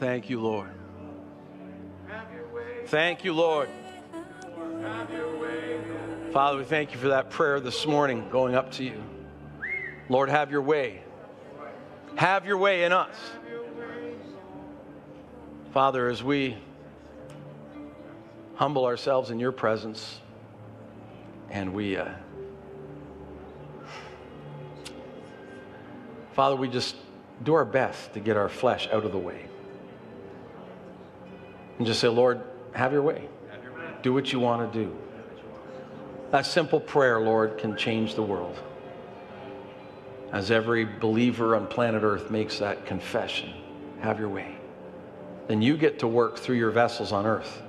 Thank you, Lord. Thank you, Lord. Father, we thank you for that prayer this morning going up to you. Lord, have your way. Have your way in us. Father, as we humble ourselves in your presence and we, uh, Father, we just do our best to get our flesh out of the way. And just say, Lord, have your way. Do what you want to do. That simple prayer, Lord, can change the world. As every believer on planet Earth makes that confession, have your way. Then you get to work through your vessels on earth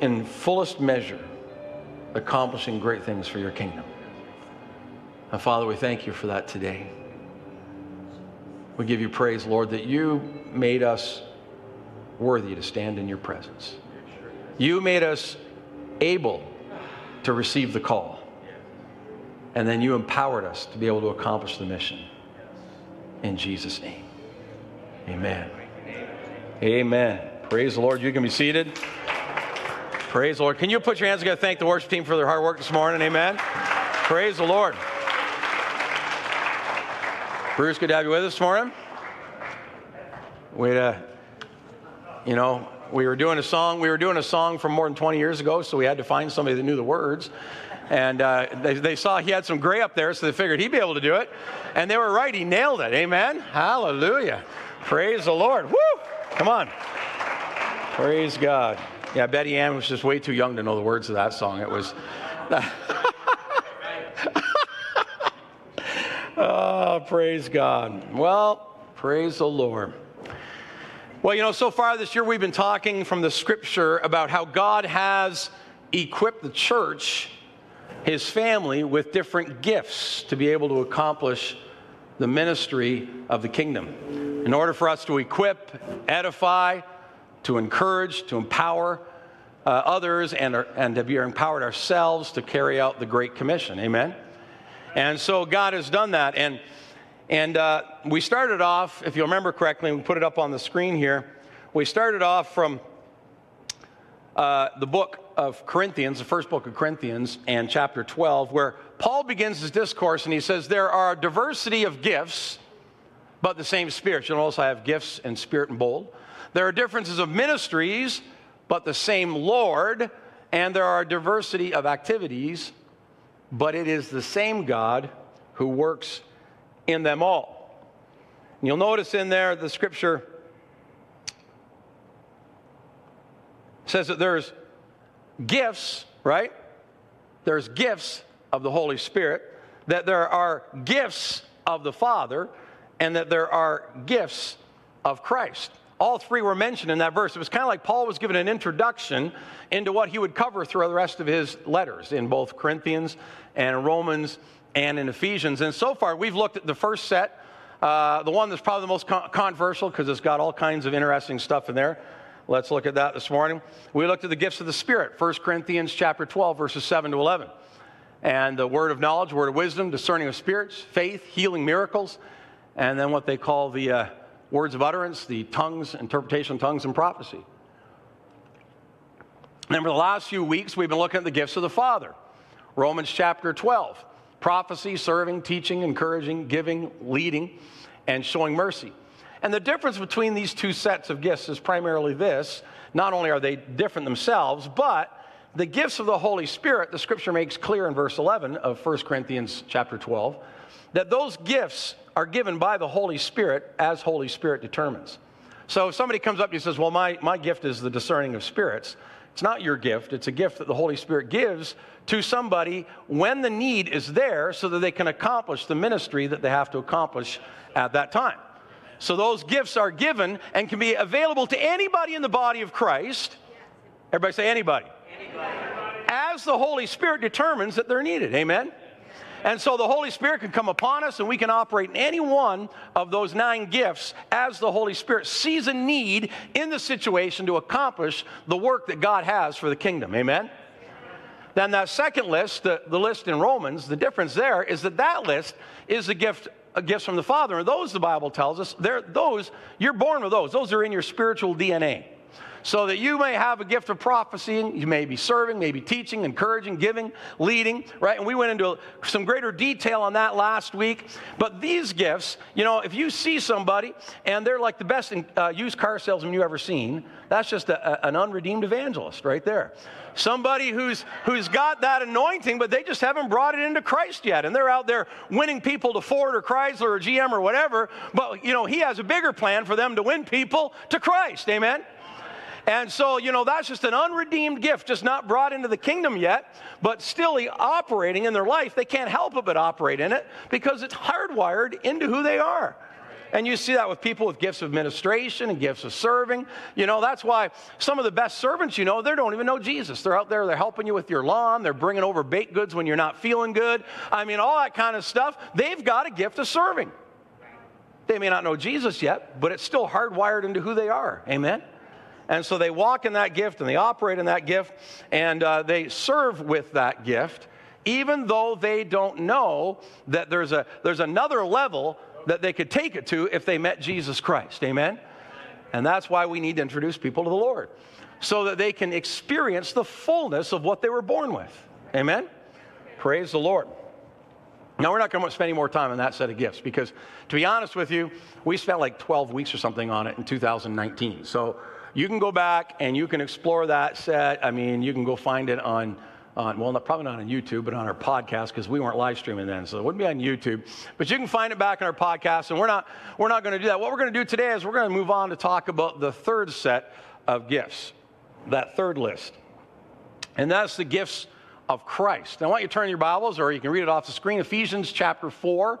in fullest measure, accomplishing great things for your kingdom. And Father, we thank you for that today. We give you praise, Lord, that you made us worthy to stand in your presence. You made us able to receive the call. And then you empowered us to be able to accomplish the mission. In Jesus' name. Amen. Amen. Praise the Lord. You can be seated. Praise the Lord. Can you put your hands together? Thank the worship team for their hard work this morning. Amen. Praise the Lord. Bruce, good to have you with us this morning. We, uh, you know, we were doing a song. We were doing a song from more than 20 years ago, so we had to find somebody that knew the words. And uh, they, they saw he had some gray up there, so they figured he'd be able to do it. And they were right. He nailed it. Amen. Hallelujah. Praise the Lord. Woo! Come on. Praise God. Yeah, Betty Ann was just way too young to know the words of that song. It was. oh, praise God. Well, praise the Lord. Well, you know, so far this year we've been talking from the scripture about how God has equipped the church, his family, with different gifts to be able to accomplish the ministry of the kingdom. In order for us to equip, edify, to encourage, to empower uh, others, and, and to be empowered ourselves to carry out the Great Commission. Amen? And so God has done that. And and uh, we started off, if you remember correctly, we put it up on the screen here. We started off from uh, the book of Corinthians, the first book of Corinthians, and chapter 12, where Paul begins his discourse and he says, There are diversity of gifts, but the same Spirit. You'll notice I have gifts and spirit and bold. There are differences of ministries, but the same Lord. And there are diversity of activities, but it is the same God who works in them all. And you'll notice in there the scripture says that there's gifts, right? There's gifts of the Holy Spirit, that there are gifts of the Father, and that there are gifts of Christ. All three were mentioned in that verse. It was kind of like Paul was given an introduction into what he would cover through the rest of his letters in both Corinthians and Romans and in Ephesians. And so far, we've looked at the first set, uh, the one that's probably the most con- controversial because it's got all kinds of interesting stuff in there. Let's look at that this morning. We looked at the gifts of the Spirit, 1 Corinthians chapter 12, verses 7 to 11. And the word of knowledge, word of wisdom, discerning of spirits, faith, healing miracles, and then what they call the uh, words of utterance, the tongues, interpretation of tongues, and prophecy. And for the last few weeks, we've been looking at the gifts of the Father. Romans chapter 12 prophecy, serving, teaching, encouraging, giving, leading, and showing mercy. And the difference between these two sets of gifts is primarily this not only are they different themselves, but the gifts of the Holy Spirit, the scripture makes clear in verse 11 of 1 Corinthians chapter 12, that those gifts are given by the Holy Spirit as Holy Spirit determines. So if somebody comes up to you and says, Well, my, my gift is the discerning of spirits, it's not your gift, it's a gift that the Holy Spirit gives to somebody when the need is there so that they can accomplish the ministry that they have to accomplish at that time. So those gifts are given and can be available to anybody in the body of Christ. Everybody say anybody. anybody. As the Holy Spirit determines that they're needed. Amen. And so the Holy Spirit can come upon us and we can operate in any one of those nine gifts as the Holy Spirit sees a need in the situation to accomplish the work that God has for the kingdom. Amen? Then that second list, the, the list in Romans, the difference there is that that list is the gift gifts from the Father. And those, the Bible tells us, they're those, you're born with those. Those are in your spiritual DNA so that you may have a gift of prophecy. You may be serving, maybe teaching, encouraging, giving, leading, right? And we went into some greater detail on that last week. But these gifts, you know, if you see somebody and they're like the best uh, used car salesman you ever seen, that's just a, a, an unredeemed evangelist right there. Somebody who's who's got that anointing, but they just haven't brought it into Christ yet, and they're out there winning people to Ford or Chrysler or GM or whatever. But you know, he has a bigger plan for them to win people to Christ. Amen. And so, you know, that's just an unredeemed gift, just not brought into the kingdom yet, but still operating in their life. They can't help but operate in it because it's hardwired into who they are. And you see that with people with gifts of administration and gifts of serving. You know, that's why some of the best servants, you know, they don't even know Jesus. They're out there, they're helping you with your lawn, they're bringing over baked goods when you're not feeling good. I mean, all that kind of stuff. They've got a gift of serving. They may not know Jesus yet, but it's still hardwired into who they are. Amen? And so they walk in that gift and they operate in that gift and uh, they serve with that gift, even though they don't know that there's, a, there's another level that they could take it to if they met Jesus Christ. Amen? And that's why we need to introduce people to the Lord so that they can experience the fullness of what they were born with. Amen? Praise the Lord. Now, we're not going to spend any more time on that set of gifts because, to be honest with you, we spent like 12 weeks or something on it in 2019. So, you can go back and you can explore that set. I mean, you can go find it on, on well, not, probably not on YouTube, but on our podcast because we weren't live streaming then, so it wouldn't be on YouTube. But you can find it back in our podcast, and we're not we're not going to do that. What we're going to do today is we're going to move on to talk about the third set of gifts, that third list, and that's the gifts of Christ. Now, I want you to turn your Bibles, or you can read it off the screen. Ephesians chapter four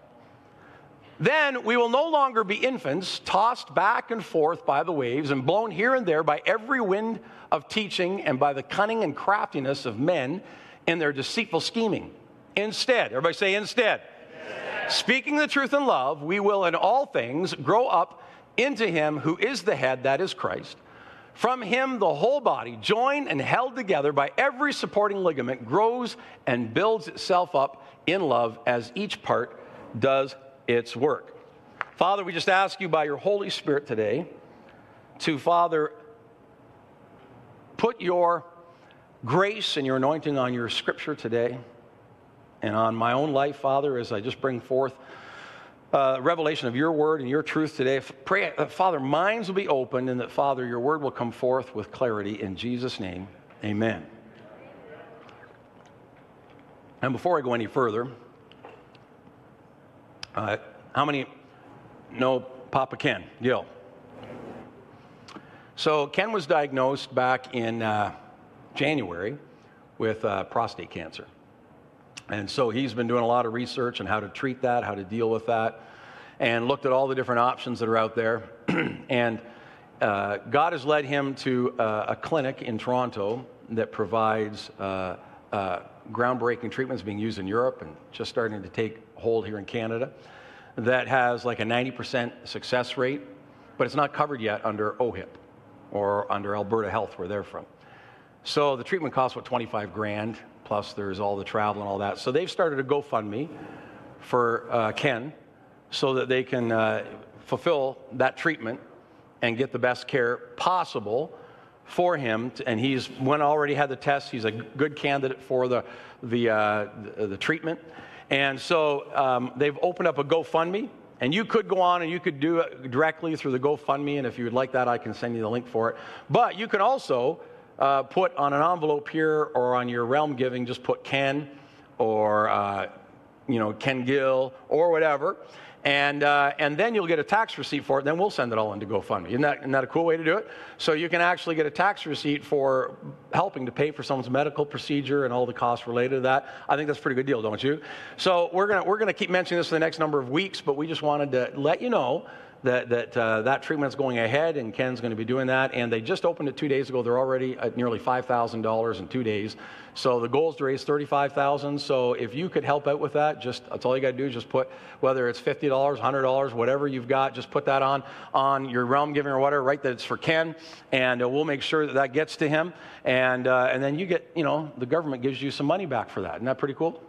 Then we will no longer be infants, tossed back and forth by the waves and blown here and there by every wind of teaching and by the cunning and craftiness of men in their deceitful scheming. Instead, everybody say, instead. Speaking the truth in love, we will in all things grow up into him who is the head, that is Christ. From him, the whole body, joined and held together by every supporting ligament, grows and builds itself up in love as each part does its work. Father, we just ask you by your Holy Spirit today to, Father, put your grace and your anointing on your scripture today and on my own life, Father, as I just bring forth uh, revelation of your word and your truth today. Pray, uh, Father, minds will be opened and that, Father, your word will come forth with clarity in Jesus' name. Amen. And before I go any further, uh, how many know Papa Ken Gill? So, Ken was diagnosed back in uh, January with uh, prostate cancer. And so he's been doing a lot of research on how to treat that, how to deal with that, and looked at all the different options that are out there. and uh, God has led him to uh, a clinic in Toronto that provides uh, groundbreaking treatments being used in Europe and just starting to take hold here in Canada that has like a 90% success rate, but it's not covered yet under OHIP or under Alberta Health, where they're from. So the treatment costs what 25 grand, plus there's all the travel and all that. So they've started a GoFundMe for uh, Ken so that they can uh, fulfill that treatment and get the best care possible for him. And he's when already had the test. He's a good candidate for the the, uh, the, the treatment. And so um, they've opened up a GoFundMe, and you could go on and you could do it directly through the GoFundMe. And if you would like that, I can send you the link for it. But you can also uh, put on an envelope here or on your realm giving, just put Ken or uh, you know Ken Gill or whatever and, uh, and then you'll get a tax receipt for it. Then we'll send it all into GoFundMe. Isn't that, isn't that a cool way to do it? So you can actually get a tax receipt for helping to pay for someone's medical procedure and all the costs related to that. I think that's a pretty good deal, don't you? So we're going we're gonna keep mentioning this for the next number of weeks, but we just wanted to let you know that that, uh, that treatment's going ahead, and Ken's going to be doing that. And they just opened it two days ago. They're already at nearly $5,000 in two days. So the goal is to raise 35000 So if you could help out with that, just that's all you got to do is just put, whether it's $50, $100, whatever you've got, just put that on, on your realm giving or whatever, write that it's for Ken, and uh, we'll make sure that that gets to him. And, uh, and then you get, you know, the government gives you some money back for that. Isn't that pretty cool?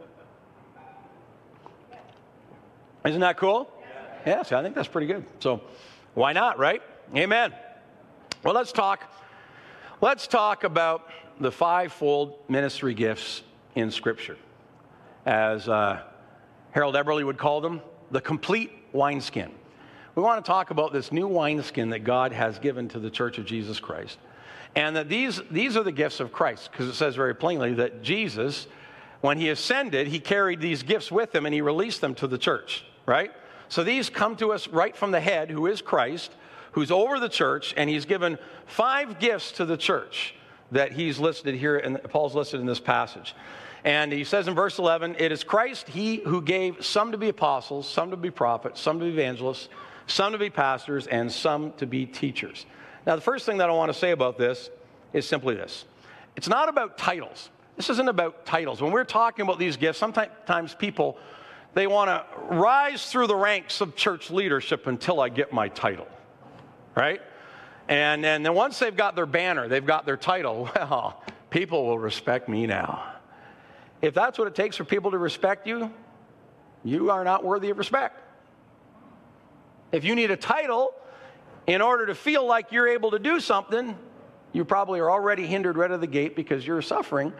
Isn't that cool? Yeah, see, I think that's pretty good. So why not, right? Amen. Well, let's talk. Let's talk about the fivefold ministry gifts in Scripture. As uh, Harold Eberle would call them, the complete wineskin. We want to talk about this new wineskin that God has given to the Church of Jesus Christ. And that these, these are the gifts of Christ, because it says very plainly that Jesus, when he ascended, he carried these gifts with him and he released them to the church, right? So these come to us right from the head, who is Christ, who's over the church, and he's given five gifts to the church that he's listed here, and Paul's listed in this passage. And he says in verse 11, It is Christ, he who gave some to be apostles, some to be prophets, some to be evangelists, some to be pastors, and some to be teachers. Now, the first thing that I want to say about this is simply this it's not about titles. This isn't about titles. When we're talking about these gifts, sometimes people they want to rise through the ranks of church leadership until I get my title, right? And, and then once they've got their banner, they've got their title, well, people will respect me now. If that's what it takes for people to respect you, you are not worthy of respect. If you need a title in order to feel like you're able to do something, you probably are already hindered right out of the gate because you're suffering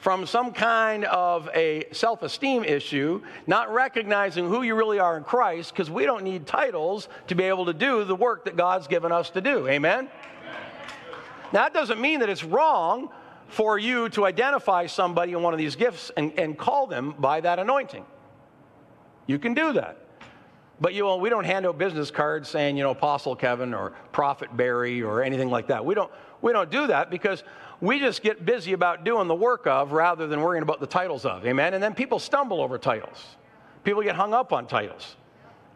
from some kind of a self esteem issue, not recognizing who you really are in Christ, because we don't need titles to be able to do the work that God's given us to do. Amen? Now, that doesn't mean that it's wrong for you to identify somebody in one of these gifts and, and call them by that anointing. You can do that. But you know, we don't hand out business cards saying, you know, Apostle Kevin or Prophet Barry or anything like that. We don't, we don't do that because we just get busy about doing the work of rather than worrying about the titles of. Amen? And then people stumble over titles. People get hung up on titles.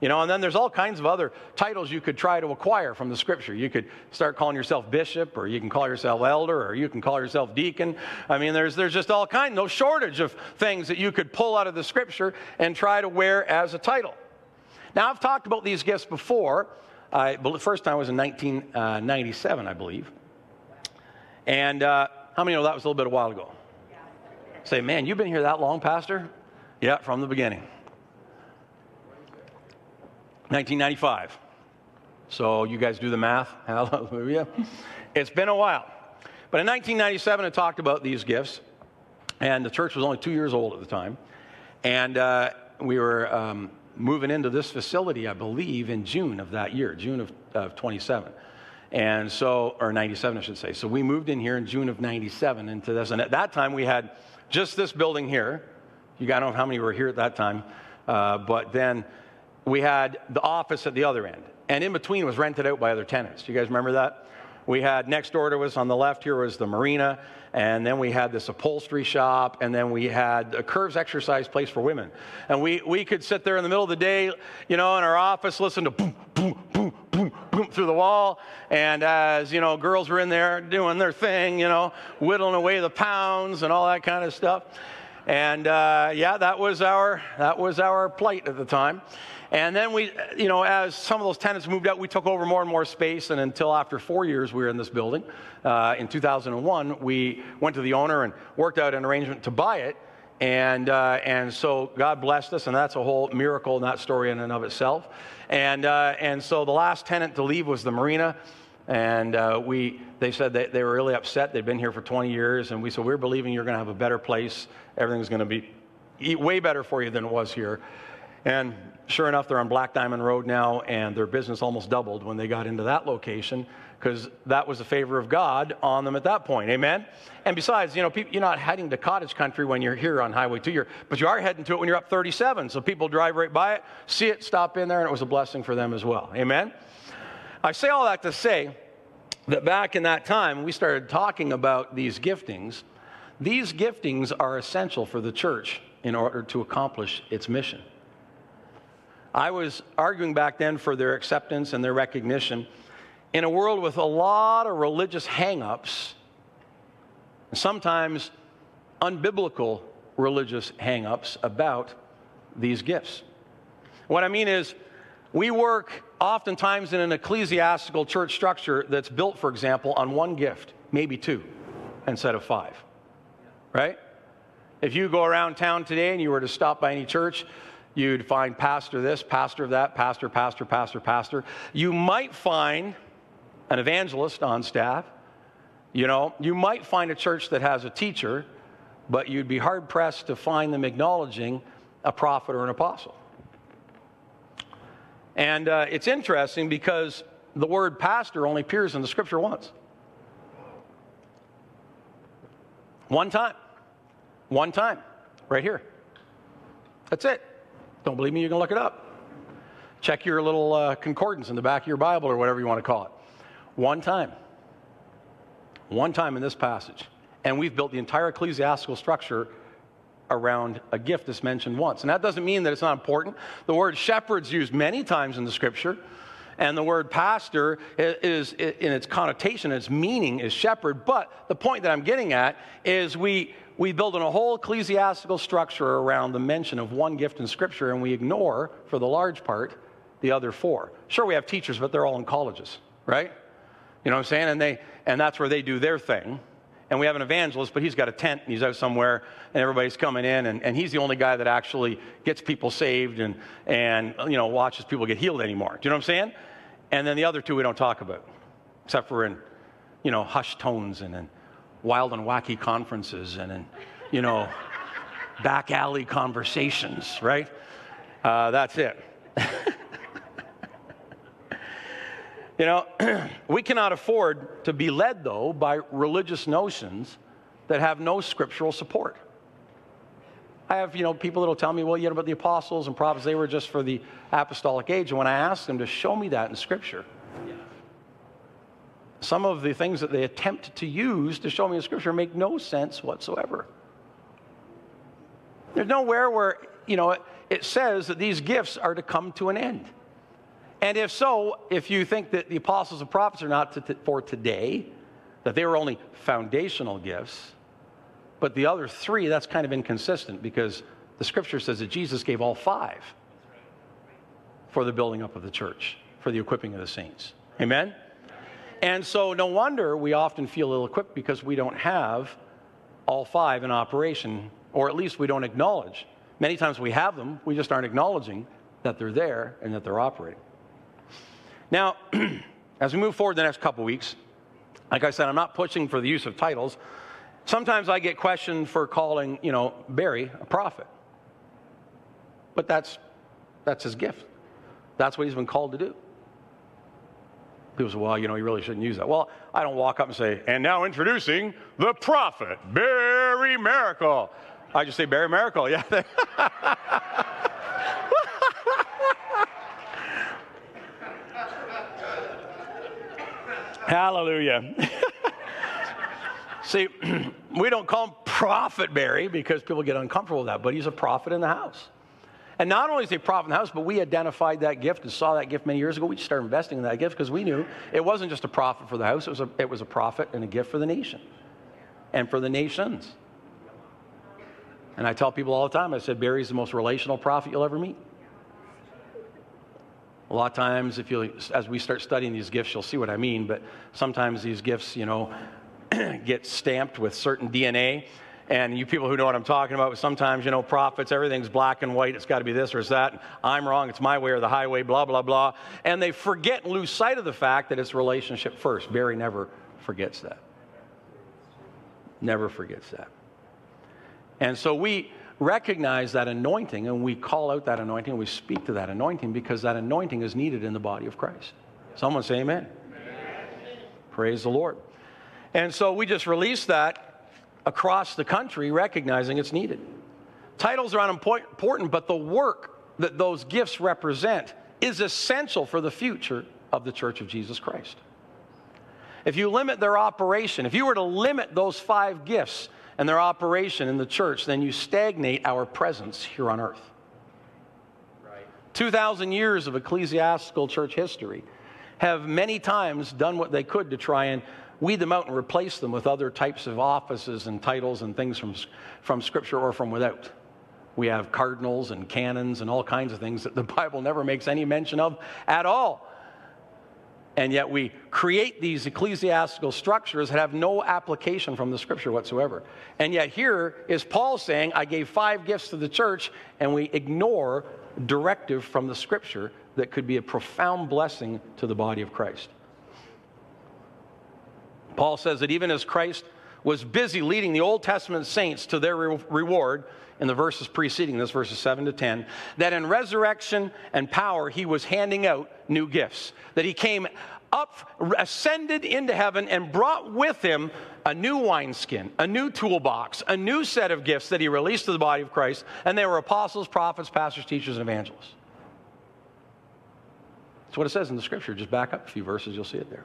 You know, and then there's all kinds of other titles you could try to acquire from the scripture. You could start calling yourself bishop, or you can call yourself elder, or you can call yourself deacon. I mean, there's, there's just all kinds, no shortage of things that you could pull out of the scripture and try to wear as a title. Now, I've talked about these gifts before. I, the first time was in 1997, uh, I believe. And uh, how many know that was a little bit a while ago? Say, man, you've been here that long, Pastor? Yeah, from the beginning. 1995. So you guys do the math. Hallelujah. It's been a while. But in 1997, I talked about these gifts, and the church was only two years old at the time. And uh, we were um, moving into this facility, I believe, in June of that year, June of, of 27. And so, or 97, I should say. So we moved in here in June of 97 into this. And at that time, we had just this building here. You got to know how many were here at that time. Uh, but then we had the office at the other end. And in between was rented out by other tenants. Do you guys remember that? We had next door to us on the left here was the marina, and then we had this upholstery shop, and then we had a curves exercise place for women. And we, we could sit there in the middle of the day, you know, in our office, listen to boom, boom, boom, boom, boom through the wall. And as, you know, girls were in there doing their thing, you know, whittling away the pounds and all that kind of stuff. And uh, yeah, that was our that was our plight at the time. And then we, you know, as some of those tenants moved out, we took over more and more space. And until after four years, we were in this building. Uh, in 2001, we went to the owner and worked out an arrangement to buy it. And, uh, and so God blessed us, and that's a whole miracle not story in and of itself. And, uh, and so the last tenant to leave was the marina. And uh, we, they said that they were really upset. They'd been here for 20 years. And we said, We're believing you're going to have a better place. Everything's going to be way better for you than it was here. And sure enough, they're on Black Diamond Road now, and their business almost doubled when they got into that location because that was the favor of God on them at that point. Amen? And besides, you know, people, you're not heading to cottage country when you're here on Highway 2, you're, but you are heading to it when you're up 37. So people drive right by it, see it, stop in there, and it was a blessing for them as well. Amen? I say all that to say that back in that time, we started talking about these giftings. These giftings are essential for the church in order to accomplish its mission. I was arguing back then for their acceptance and their recognition in a world with a lot of religious hang ups, sometimes unbiblical religious hang ups about these gifts. What I mean is, we work oftentimes in an ecclesiastical church structure that's built, for example, on one gift, maybe two, instead of five. Right? If you go around town today and you were to stop by any church, you'd find pastor this, pastor that, pastor, pastor, pastor, pastor. You might find an evangelist on staff. You know, you might find a church that has a teacher, but you'd be hard pressed to find them acknowledging a prophet or an apostle. And uh, it's interesting because the word pastor only appears in the scripture once. One time. One time. Right here. That's it. Don't believe me? You can look it up. Check your little uh, concordance in the back of your Bible or whatever you want to call it. One time. One time in this passage. And we've built the entire ecclesiastical structure around a gift that's mentioned once. And that doesn't mean that it's not important. The word shepherd's used many times in the scripture. And the word pastor is, in its connotation, its meaning is shepherd. But the point that I'm getting at is we, we build in a whole ecclesiastical structure around the mention of one gift in Scripture, and we ignore, for the large part, the other four. Sure, we have teachers, but they're all in colleges, right? You know what I'm saying? And, they, and that's where they do their thing and we have an evangelist, but he's got a tent and he's out somewhere and everybody's coming in and, and he's the only guy that actually gets people saved and, and, you know, watches people get healed anymore. Do you know what I'm saying? And then the other two we don't talk about, except for in, you know, hushed tones and in wild and wacky conferences and in, you know, back alley conversations, right? Uh, that's it. You know, we cannot afford to be led, though, by religious notions that have no scriptural support. I have, you know, people that'll tell me, well, you know, about the apostles and prophets, they were just for the apostolic age. And when I ask them to show me that in Scripture, some of the things that they attempt to use to show me in Scripture make no sense whatsoever. There's nowhere where, you know, it, it says that these gifts are to come to an end. And if so, if you think that the apostles and prophets are not to, for today, that they were only foundational gifts, but the other three, that's kind of inconsistent because the scripture says that Jesus gave all five for the building up of the church, for the equipping of the saints. Amen? And so, no wonder we often feel ill equipped because we don't have all five in operation, or at least we don't acknowledge. Many times we have them, we just aren't acknowledging that they're there and that they're operating. Now, as we move forward the next couple weeks, like I said, I'm not pushing for the use of titles. Sometimes I get questioned for calling, you know, Barry a prophet. But that's, that's his gift. That's what he's been called to do. People say, well, you know, you really shouldn't use that. Well, I don't walk up and say, and now introducing the prophet, Barry Maracle. I just say, Barry Maracle, yeah. Hallelujah. See, we don't call him Prophet Barry because people get uncomfortable with that, but he's a prophet in the house. And not only is he a prophet in the house, but we identified that gift and saw that gift many years ago. We just started investing in that gift because we knew it wasn't just a prophet for the house, it was a, it was a prophet and a gift for the nation and for the nations. And I tell people all the time, I said, Barry's the most relational prophet you'll ever meet. A lot of times, if you, as we start studying these gifts, you'll see what I mean. But sometimes these gifts, you know, get stamped with certain DNA. And you people who know what I'm talking about, sometimes, you know, prophets, everything's black and white. It's got to be this or it's that. I'm wrong. It's my way or the highway, blah, blah, blah. And they forget and lose sight of the fact that it's relationship first. Barry never forgets that. Never forgets that. And so we, recognize that anointing and we call out that anointing and we speak to that anointing because that anointing is needed in the body of Christ. Someone say amen. amen. Praise the Lord. And so we just release that across the country, recognizing it's needed. Titles are unimportant, but the work that those gifts represent is essential for the future of the Church of Jesus Christ. If you limit their operation, if you were to limit those five gifts and their operation in the church, then you stagnate our presence here on earth. Right. 2,000 years of ecclesiastical church history have many times done what they could to try and weed them out and replace them with other types of offices and titles and things from, from Scripture or from without. We have cardinals and canons and all kinds of things that the Bible never makes any mention of at all. And yet we create these ecclesiastical structures that have no application from the scripture whatsoever. And yet here is Paul saying, I gave five gifts to the church, and we ignore directive from the scripture that could be a profound blessing to the body of Christ. Paul says that even as Christ was busy leading the Old Testament saints to their re- reward, in the verses preceding this, verses 7 to 10, that in resurrection and power he was handing out new gifts. That he came up, ascended into heaven, and brought with him a new wineskin, a new toolbox, a new set of gifts that he released to the body of Christ. And they were apostles, prophets, pastors, teachers, and evangelists. That's what it says in the scripture. Just back up a few verses, you'll see it there.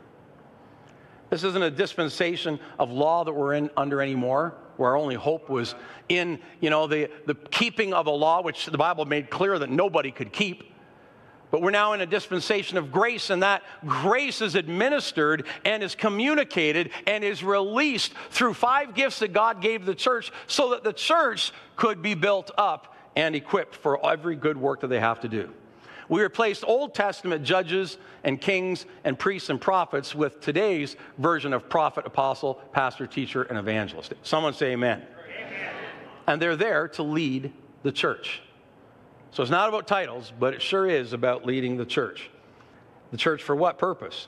This isn't a dispensation of law that we're in under anymore, where our only hope was in, you know, the, the keeping of a law, which the Bible made clear that nobody could keep. But we're now in a dispensation of grace, and that grace is administered and is communicated and is released through five gifts that God gave the church so that the church could be built up and equipped for every good work that they have to do. We replaced Old Testament judges and kings and priests and prophets with today's version of prophet, apostle, pastor, teacher, and evangelist. Someone say amen. amen. And they're there to lead the church. So it's not about titles, but it sure is about leading the church. The church for what purpose?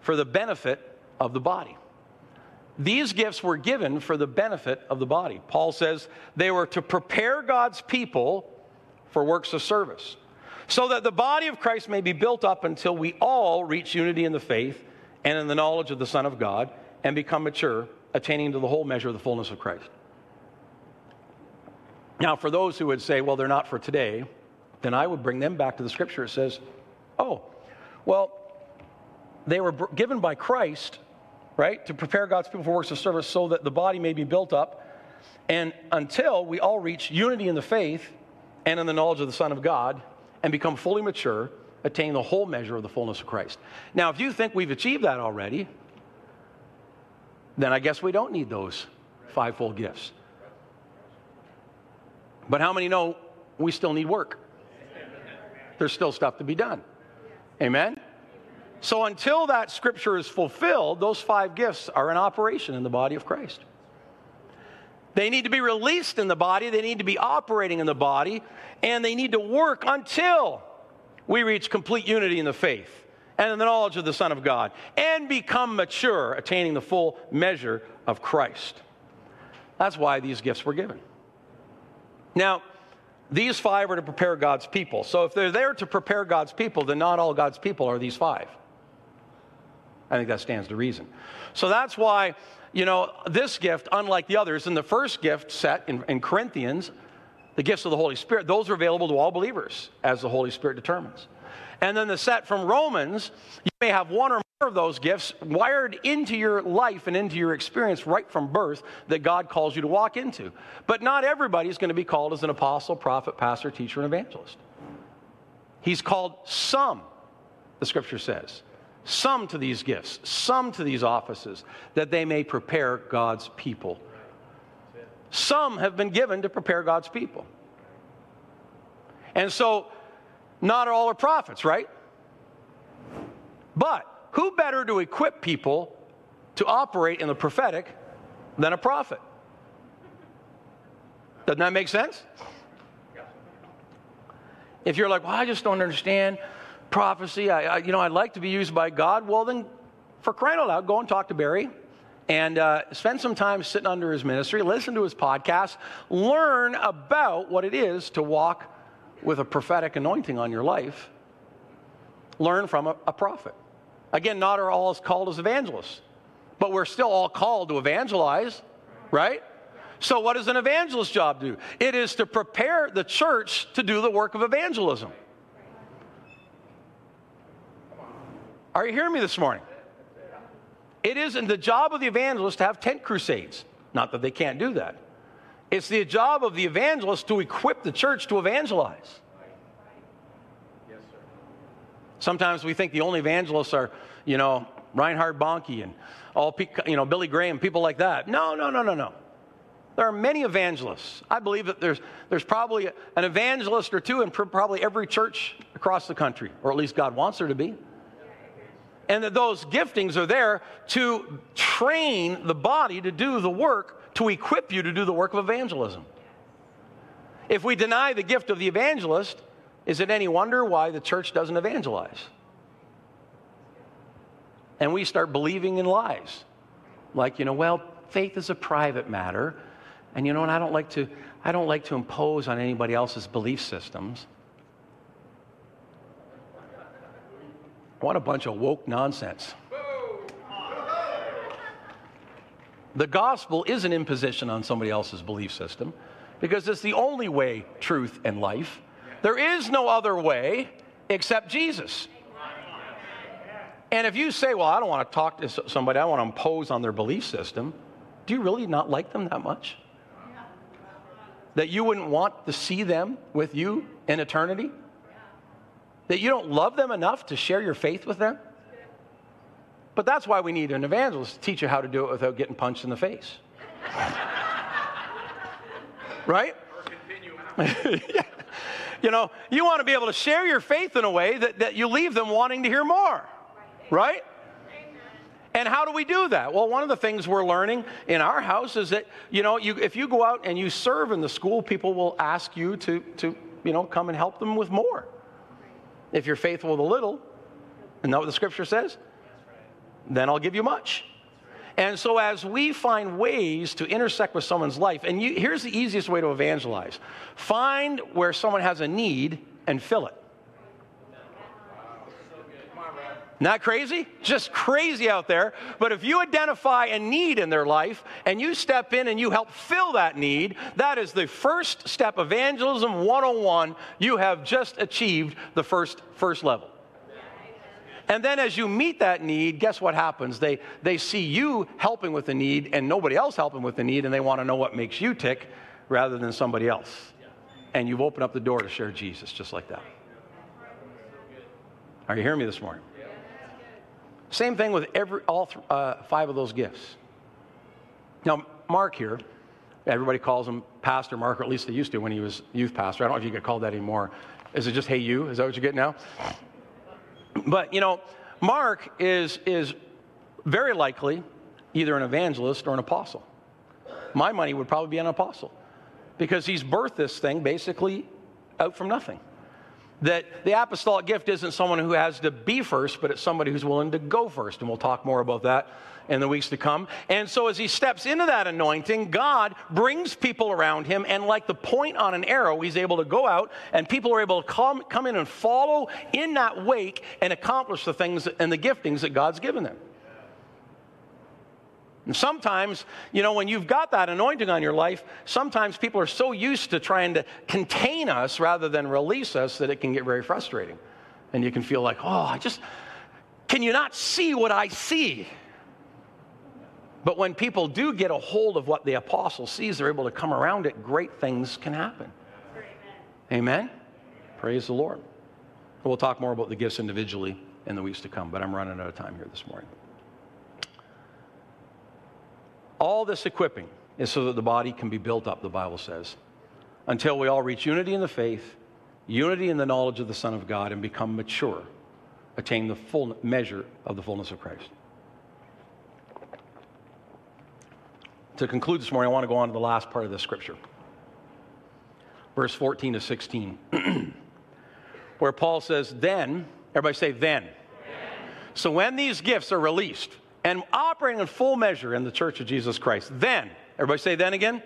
For the benefit of the body. These gifts were given for the benefit of the body. Paul says they were to prepare God's people for works of service so that the body of Christ may be built up until we all reach unity in the faith and in the knowledge of the Son of God and become mature, attaining to the whole measure of the fullness of Christ. Now, for those who would say, well, they're not for today, then I would bring them back to the scripture. It says, oh, well, they were given by Christ, right, to prepare God's people for works of service so that the body may be built up and until we all reach unity in the faith and in the knowledge of the Son of God and become fully mature, attain the whole measure of the fullness of Christ. Now, if you think we've achieved that already, then I guess we don't need those fivefold gifts. But how many know we still need work? There's still stuff to be done. Amen? So until that scripture is fulfilled, those five gifts are in operation in the body of Christ. They need to be released in the body, they need to be operating in the body, and they need to work until we reach complete unity in the faith and in the knowledge of the Son of God and become mature, attaining the full measure of Christ. That's why these gifts were given. Now, these five are to prepare God's people. So if they're there to prepare God's people, then not all God's people are these five. I think that stands to reason. So that's why you know, this gift, unlike the others, in the first gift set in, in Corinthians, the gifts of the Holy Spirit, those are available to all believers as the Holy Spirit determines. And then the set from Romans, you may have one or more of those gifts wired into your life and into your experience right from birth that God calls you to walk into. But not everybody is going to be called as an apostle, prophet, pastor, teacher, and evangelist. He's called some, the scripture says some to these gifts, some to these offices, that they may prepare God's people. Some have been given to prepare God's people. And so, not all are prophets, right? But who better to equip people to operate in the prophetic than a prophet? Doesn't that make sense? If you're like, well, I just don't understand prophecy. I, I, you know, I'd like to be used by God. Well, then, for crying out loud, go and talk to Barry and uh, spend some time sitting under his ministry, listen to his podcast, learn about what it is to walk with a prophetic anointing on your life. Learn from a, a prophet. Again, not are all called as evangelists, but we're still all called to evangelize, right? So, what does an evangelist's job do? It is to prepare the church to do the work of evangelism. Are you hearing me this morning? It isn't the job of the evangelist to have tent crusades. Not that they can't do that. It's the job of the evangelist to equip the church to evangelize. Yes, sir. Sometimes we think the only evangelists are, you know, Reinhard Bonnke and all, you know, Billy Graham, people like that. No, no, no, no, no. There are many evangelists. I believe that there's, there's probably an evangelist or two in probably every church across the country, or at least God wants there to be. And that those giftings are there to train the body to do the work, to equip you to do the work of evangelism. If we deny the gift of the evangelist, is it any wonder why the church doesn't evangelize? And we start believing in lies. Like, you know, well, faith is a private matter. And you know what? I don't like to, I don't like to impose on anybody else's belief systems. What a bunch of woke nonsense. The gospel is an imposition on somebody else's belief system because it's the only way, truth, and life. There is no other way except Jesus. And if you say, Well, I don't want to talk to somebody, I want to impose on their belief system, do you really not like them that much? That you wouldn't want to see them with you in eternity? That you don't love them enough to share your faith with them? But that's why we need an evangelist to teach you how to do it without getting punched in the face. right? You know, you want to be able to share your faith in a way that, that you leave them wanting to hear more. Right? And how do we do that? Well, one of the things we're learning in our house is that, you know, you, if you go out and you serve in the school, people will ask you to, to, you know, come and help them with more. If you're faithful with a little, and know what the scripture says? Then I'll give you much. And so, as we find ways to intersect with someone's life, and you, here's the easiest way to evangelize find where someone has a need and fill it. Not crazy? Just crazy out there. But if you identify a need in their life and you step in and you help fill that need, that is the first step. Evangelism 101, you have just achieved the first, first level. And then as you meet that need, guess what happens? They, they see you helping with the need and nobody else helping with the need, and they want to know what makes you tick rather than somebody else. And you've opened up the door to share Jesus just like that. Are you hearing me this morning? Same thing with every, all th- uh, five of those gifts. Now, Mark here, everybody calls him Pastor Mark, or at least they used to when he was youth pastor. I don't know if you get called that anymore. Is it just Hey You? Is that what you get now? But, you know, Mark is, is very likely either an evangelist or an apostle. My money would probably be an apostle because he's birthed this thing basically out from nothing that the apostolic gift isn't someone who has to be first, but it's somebody who's willing to go first. And we'll talk more about that in the weeks to come. And so as he steps into that anointing, God brings people around him, and like the point on an arrow, he's able to go out, and people are able to come, come in and follow in that wake and accomplish the things and the giftings that God's given them. And sometimes, you know, when you've got that anointing on your life, sometimes people are so used to trying to contain us rather than release us that it can get very frustrating. And you can feel like, oh, I just, can you not see what I see? But when people do get a hold of what the apostle sees, they're able to come around it, great things can happen. Amen? Amen? Praise the Lord. We'll talk more about the gifts individually in the weeks to come, but I'm running out of time here this morning. All this equipping is so that the body can be built up, the Bible says, until we all reach unity in the faith, unity in the knowledge of the Son of God, and become mature, attain the full measure of the fullness of Christ. To conclude this morning, I want to go on to the last part of the scripture. Verse 14 to 16, where Paul says, Then, everybody say, then. then. So when these gifts are released, and operating in full measure in the church of Jesus Christ. Then, everybody say then again?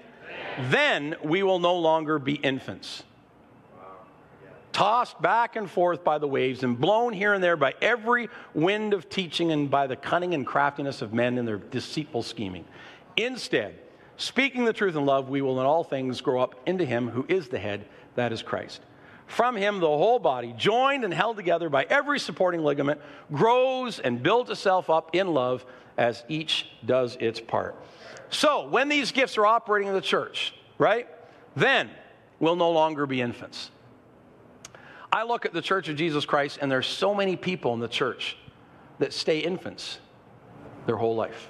Then, we will no longer be infants. Tossed back and forth by the waves and blown here and there by every wind of teaching and by the cunning and craftiness of men in their deceitful scheming. Instead, speaking the truth in love, we will in all things grow up into Him who is the head, that is Christ. From him, the whole body, joined and held together by every supporting ligament, grows and builds itself up in love as each does its part. So, when these gifts are operating in the church, right, then we'll no longer be infants. I look at the Church of Jesus Christ, and there's so many people in the church that stay infants their whole life.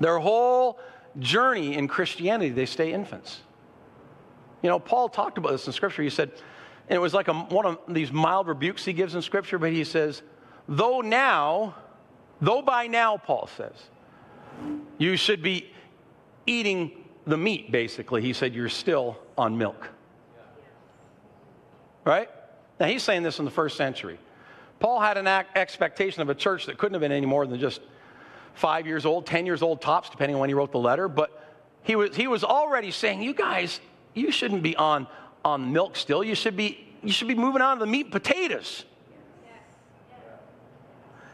Their whole journey in Christianity, they stay infants. You know, Paul talked about this in Scripture. He said, and it was like a, one of these mild rebukes he gives in Scripture, but he says, though now, though by now, Paul says, you should be eating the meat, basically. He said, you're still on milk. Right? Now, he's saying this in the first century. Paul had an expectation of a church that couldn't have been any more than just five years old, 10 years old tops, depending on when he wrote the letter. But he was, he was already saying, you guys, you shouldn't be on, on milk still. You should, be, you should be moving on to the meat and potatoes.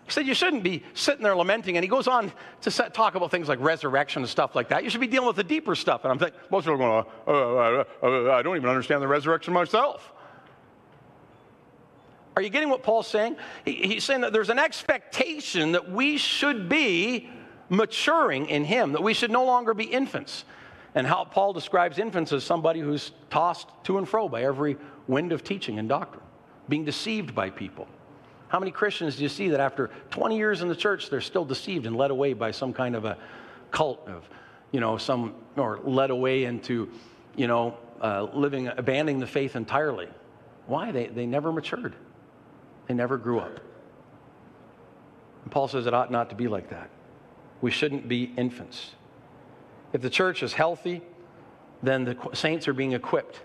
He said you shouldn't be sitting there lamenting. And he goes on to set, talk about things like resurrection and stuff like that. You should be dealing with the deeper stuff. And I'm thinking, most people are going, uh, uh, uh, I don't even understand the resurrection myself. Are you getting what Paul's saying? He, he's saying that there's an expectation that we should be maturing in Him, that we should no longer be infants. And how Paul describes infants as somebody who's tossed to and fro by every wind of teaching and doctrine, being deceived by people. How many Christians do you see that after 20 years in the church, they're still deceived and led away by some kind of a cult of, you know, some, or led away into, you know, uh, living, abandoning the faith entirely? Why? They, they never matured. They never grew up. And Paul says it ought not to be like that. We shouldn't be infants. If the church is healthy, then the saints are being equipped.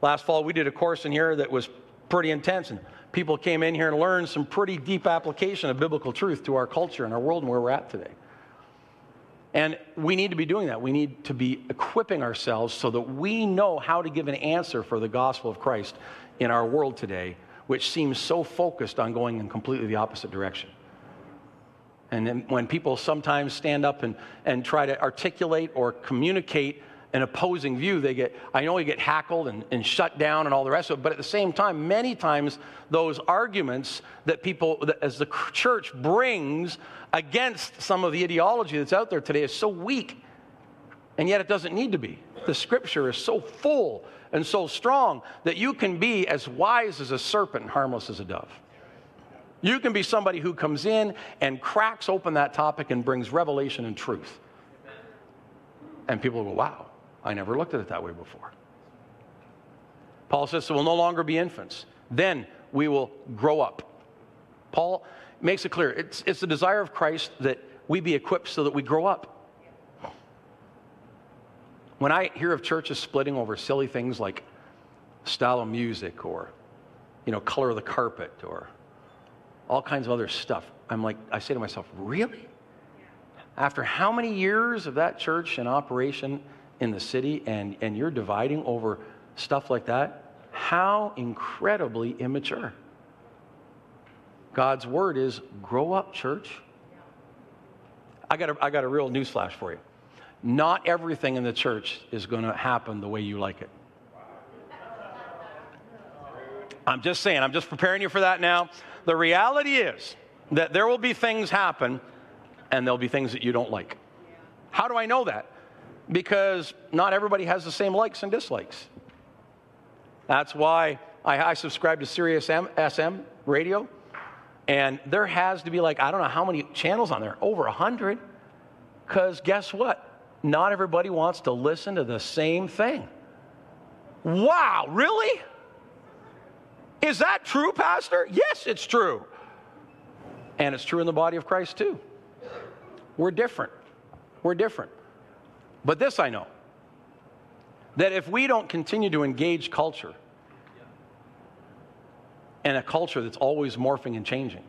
Last fall, we did a course in here that was pretty intense, and people came in here and learned some pretty deep application of biblical truth to our culture and our world and where we're at today. And we need to be doing that. We need to be equipping ourselves so that we know how to give an answer for the gospel of Christ in our world today which seems so focused on going in completely the opposite direction. And when people sometimes stand up and, and try to articulate or communicate an opposing view, they get, I know they get hackled and, and shut down and all the rest of it, but at the same time, many times those arguments that people, that as the church brings against some of the ideology that's out there today is so weak, and yet it doesn't need to be. The scripture is so full and so strong that you can be as wise as a serpent harmless as a dove. You can be somebody who comes in and cracks open that topic and brings revelation and truth. And people go, wow, I never looked at it that way before. Paul says, so we'll no longer be infants. Then we will grow up. Paul makes it clear it's, it's the desire of Christ that we be equipped so that we grow up. When I hear of churches splitting over silly things like style of music or, you know, color of the carpet or all kinds of other stuff, I'm like, I say to myself, really? After how many years of that church in operation in the city and, and you're dividing over stuff like that? How incredibly immature. God's word is grow up, church. I got a, I got a real newsflash for you. Not everything in the church is going to happen the way you like it. I'm just saying, I'm just preparing you for that now. The reality is that there will be things happen and there'll be things that you don't like. How do I know that? Because not everybody has the same likes and dislikes. That's why I, I subscribe to Sirius M, XM radio, and there has to be like, I don't know how many channels on there, over 100. Because guess what? not everybody wants to listen to the same thing. Wow, really? Is that true, Pastor? Yes, it's true. And it's true in the body of Christ too. We're different. We're different. But this I know that if we don't continue to engage culture, and a culture that's always morphing and changing,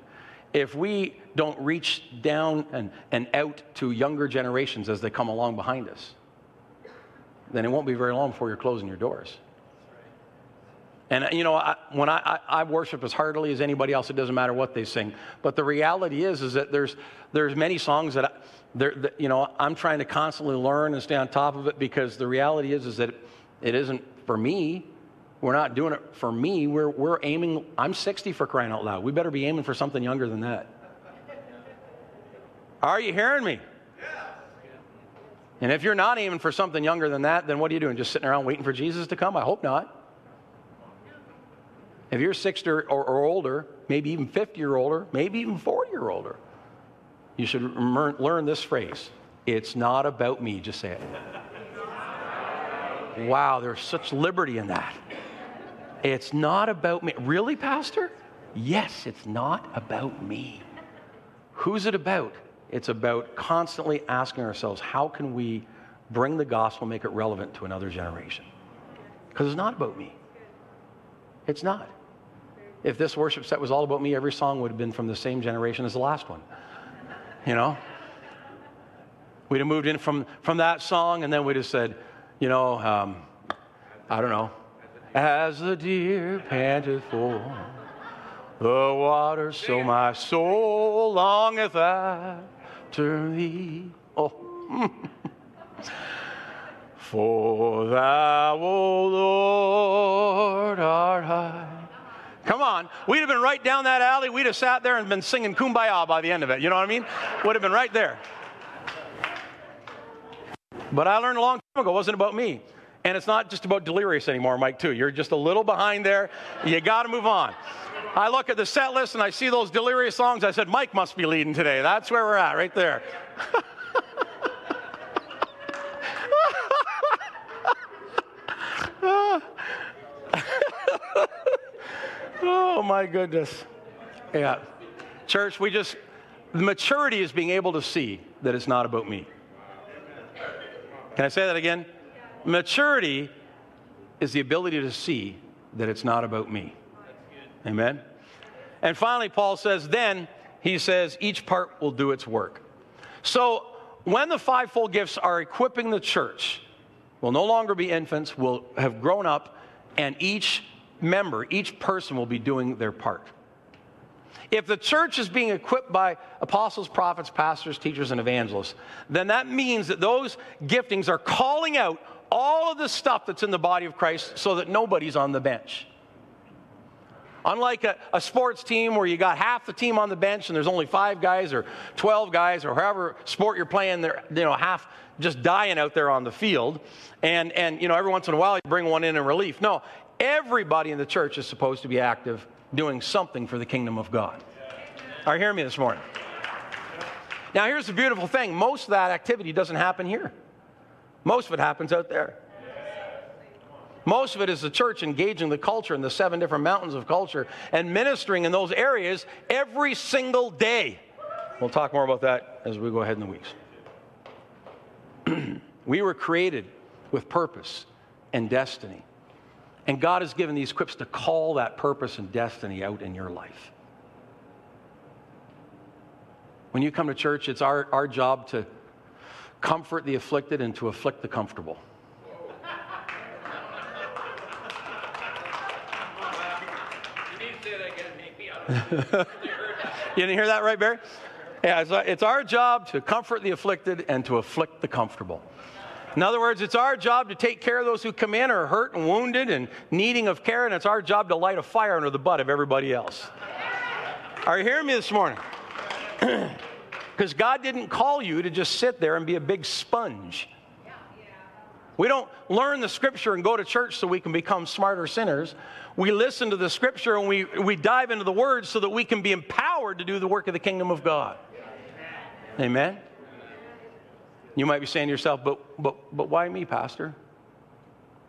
if we don't reach down and, and out to younger generations as they come along behind us, then it won't be very long before you're closing your doors. And uh, you know, I, when I, I, worship as heartily as anybody else, it doesn't matter what they sing. But the reality is, is that there's there's many songs that, I, that you know I'm trying to constantly learn and stay on top of it because the reality is, is that it isn't for me. We're not doing it for me. We're, we're aiming, I'm 60 for crying out loud. We better be aiming for something younger than that. Are you hearing me? And if you're not aiming for something younger than that, then what are you doing? Just sitting around waiting for Jesus to come? I hope not. If you're 60 or, or older, maybe even 50 or older, maybe even 40 or older, you should learn this phrase It's not about me. Just say it. Wow, there's such liberty in that. It's not about me. Really, Pastor? Yes, it's not about me. Who's it about? It's about constantly asking ourselves, how can we bring the gospel, make it relevant to another generation? Because it's not about me. It's not. If this worship set was all about me, every song would have been from the same generation as the last one. You know? We'd have moved in from, from that song, and then we'd have said, you know, um, I don't know, as the deer panteth for the water, so my soul longeth after thee. Oh. For thou, O Lord, art high. Come on. We'd have been right down that alley. We'd have sat there and been singing Kumbaya by the end of it. You know what I mean? Would have been right there. But I learned a long time ago, it wasn't about me. And it's not just about Delirious anymore, Mike, too. You're just a little behind there. You got to move on. I look at the set list and I see those Delirious songs. I said, Mike must be leading today. That's where we're at, right there. oh my goodness. Yeah. Church, we just, maturity is being able to see that it's not about me. Can I say that again? Maturity is the ability to see that it's not about me. Amen? And finally, Paul says, then he says, each part will do its work. So when the fivefold gifts are equipping the church, will no longer be infants, will have grown up, and each member, each person will be doing their part. If the church is being equipped by apostles, prophets, pastors, teachers, and evangelists, then that means that those giftings are calling out all of the stuff that's in the body of Christ so that nobody's on the bench. Unlike a, a, sports team where you got half the team on the bench and there's only five guys or 12 guys or however sport you're playing, they're you know, half just dying out there on the field. And, and you know, every once in a while you bring one in in relief. No, everybody in the church is supposed to be active doing something for the kingdom of God. Are you hearing me this morning? Now, here's the beautiful thing most of that activity doesn't happen here, most of it happens out there. Most of it is the church engaging the culture in the seven different mountains of culture and ministering in those areas every single day. We'll talk more about that as we go ahead in the weeks. we were created with purpose and destiny. And God has given these equips to call that purpose and destiny out in your life. When you come to church, it's our, our job to comfort the afflicted and to afflict the comfortable. you didn't hear that right, Barry? Yeah, it's our job to comfort the afflicted and to afflict the comfortable. In other words, it's our job to take care of those who come in are hurt and wounded and needing of care, and it's our job to light a fire under the butt of everybody else. Are you hearing me this morning? Because God didn't call you to just sit there and be a big sponge. We don't learn the scripture and go to church so we can become smarter sinners. We listen to the scripture and we, we dive into the word so that we can be empowered to do the work of the kingdom of God. Amen? You might be saying to yourself, but, but, but why me, Pastor?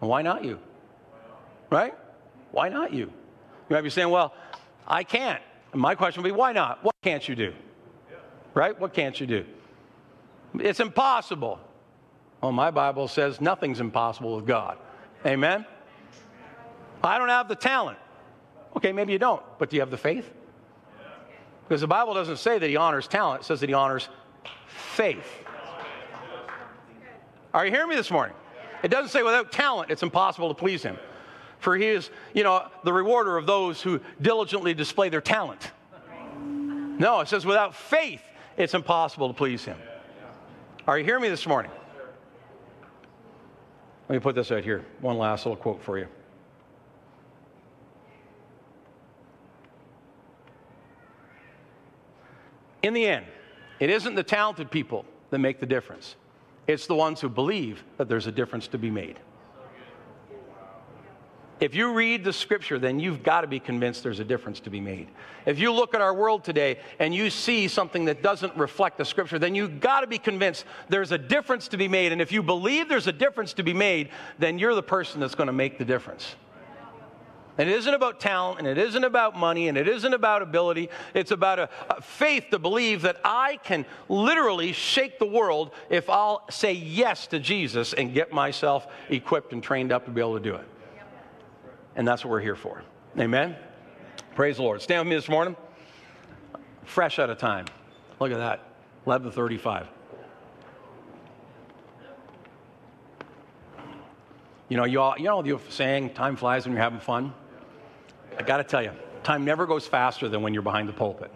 why not you? Right? Why not you? You might be saying, well, I can't. And my question would be, why not? What can't you do? Right? What can't you do? It's impossible. Well, my Bible says nothing's impossible with God. Amen? I don't have the talent. Okay, maybe you don't, but do you have the faith? Because the Bible doesn't say that he honors talent, it says that he honors faith. Are you hearing me this morning? It doesn't say without talent it's impossible to please him. For he is, you know, the rewarder of those who diligently display their talent. No, it says without faith it's impossible to please him. Are you hearing me this morning? Let me put this right here. One last little quote for you. In the end, it isn't the talented people that make the difference. It's the ones who believe that there's a difference to be made. If you read the scripture, then you've got to be convinced there's a difference to be made. If you look at our world today and you see something that doesn't reflect the scripture, then you've got to be convinced there's a difference to be made. And if you believe there's a difference to be made, then you're the person that's going to make the difference. And it isn't about talent, and it isn't about money, and it isn't about ability. It's about a, a, faith to believe that I can literally shake the world if I'll say yes to Jesus and get myself equipped and trained up to be able to do it. And that's what we're here for. Amen? Praise the Lord. Stand with me this morning. Fresh out of time. Look at that. 1135. You know, you, all, you know the saying, time flies when you're having fun? I got to tell you, time never goes faster than when you're behind the pulpit.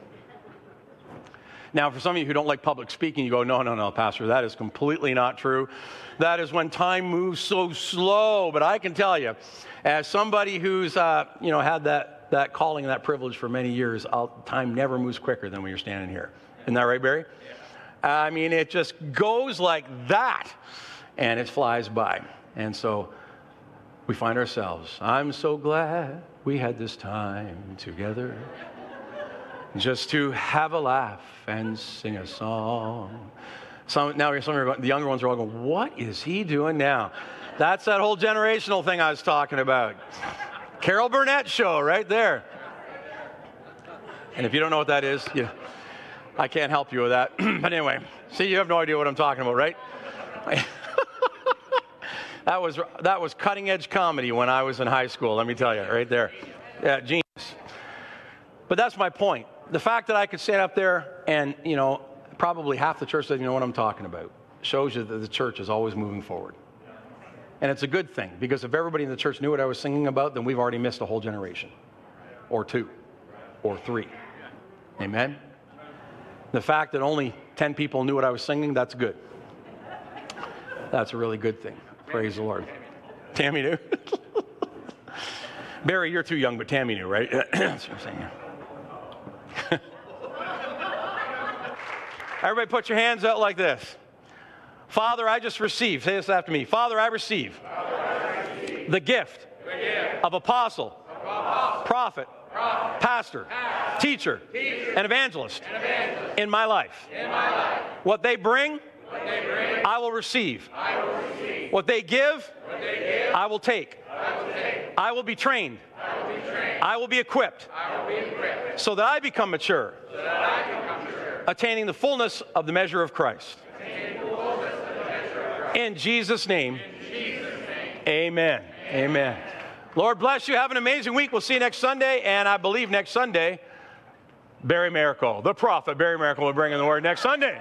Now, for some of you who don't like public speaking, you go, no, no, no, Pastor, that is completely not true. That is when time moves so slow. But I can tell you, as somebody who's, uh, you know, had that, that calling and that privilege for many years, I'll, time never moves quicker than when you're standing here. Isn't that right, Barry? Yeah. I mean, it just goes like that, and it flies by. And so we find ourselves, I'm so glad we had this time together just to have a laugh and sing a song. Some, now some of the younger ones are all going, What is he doing now? That's that whole generational thing I was talking about. Carol Burnett show right there. And if you don't know what that is, you, I can't help you with that. but anyway, see, you have no idea what I'm talking about, right? that was that was cutting edge comedy when I was in high school. Let me tell you, right there, yeah, genius. But that's my point the fact that I could stand up there and, you know, probably half the church doesn't know what I'm talking about shows you that the church is always moving forward. And it's a good thing because if everybody in the church knew what I was singing about, then we've already missed a whole generation or two or three. Amen? The fact that only 10 people knew what I was singing, that's good. That's a really good thing. Praise the Lord. Tammy knew. Barry, you're too young, but Tammy knew, right? that's what I'm saying. Everybody put your hands out like this. Father, I just received, say this after me. Father, I receive, Father, I receive the, gift the gift of apostle, apostle prophet, prophet, pastor, pastor teacher, teacher, and evangelist, and evangelist in, my life. in my life. What they bring, I, will receive. What they give, I, will take. I will be trained. I will be. Equipped. So that I become mature. So that I become mature attaining the fullness of the measure of Christ. In Jesus' name, amen. Amen. Lord bless you. Have an amazing week. We'll see you next Sunday. And I believe next Sunday, Barry Maracle, the prophet Barry Maracle, will bring in the word next Sunday.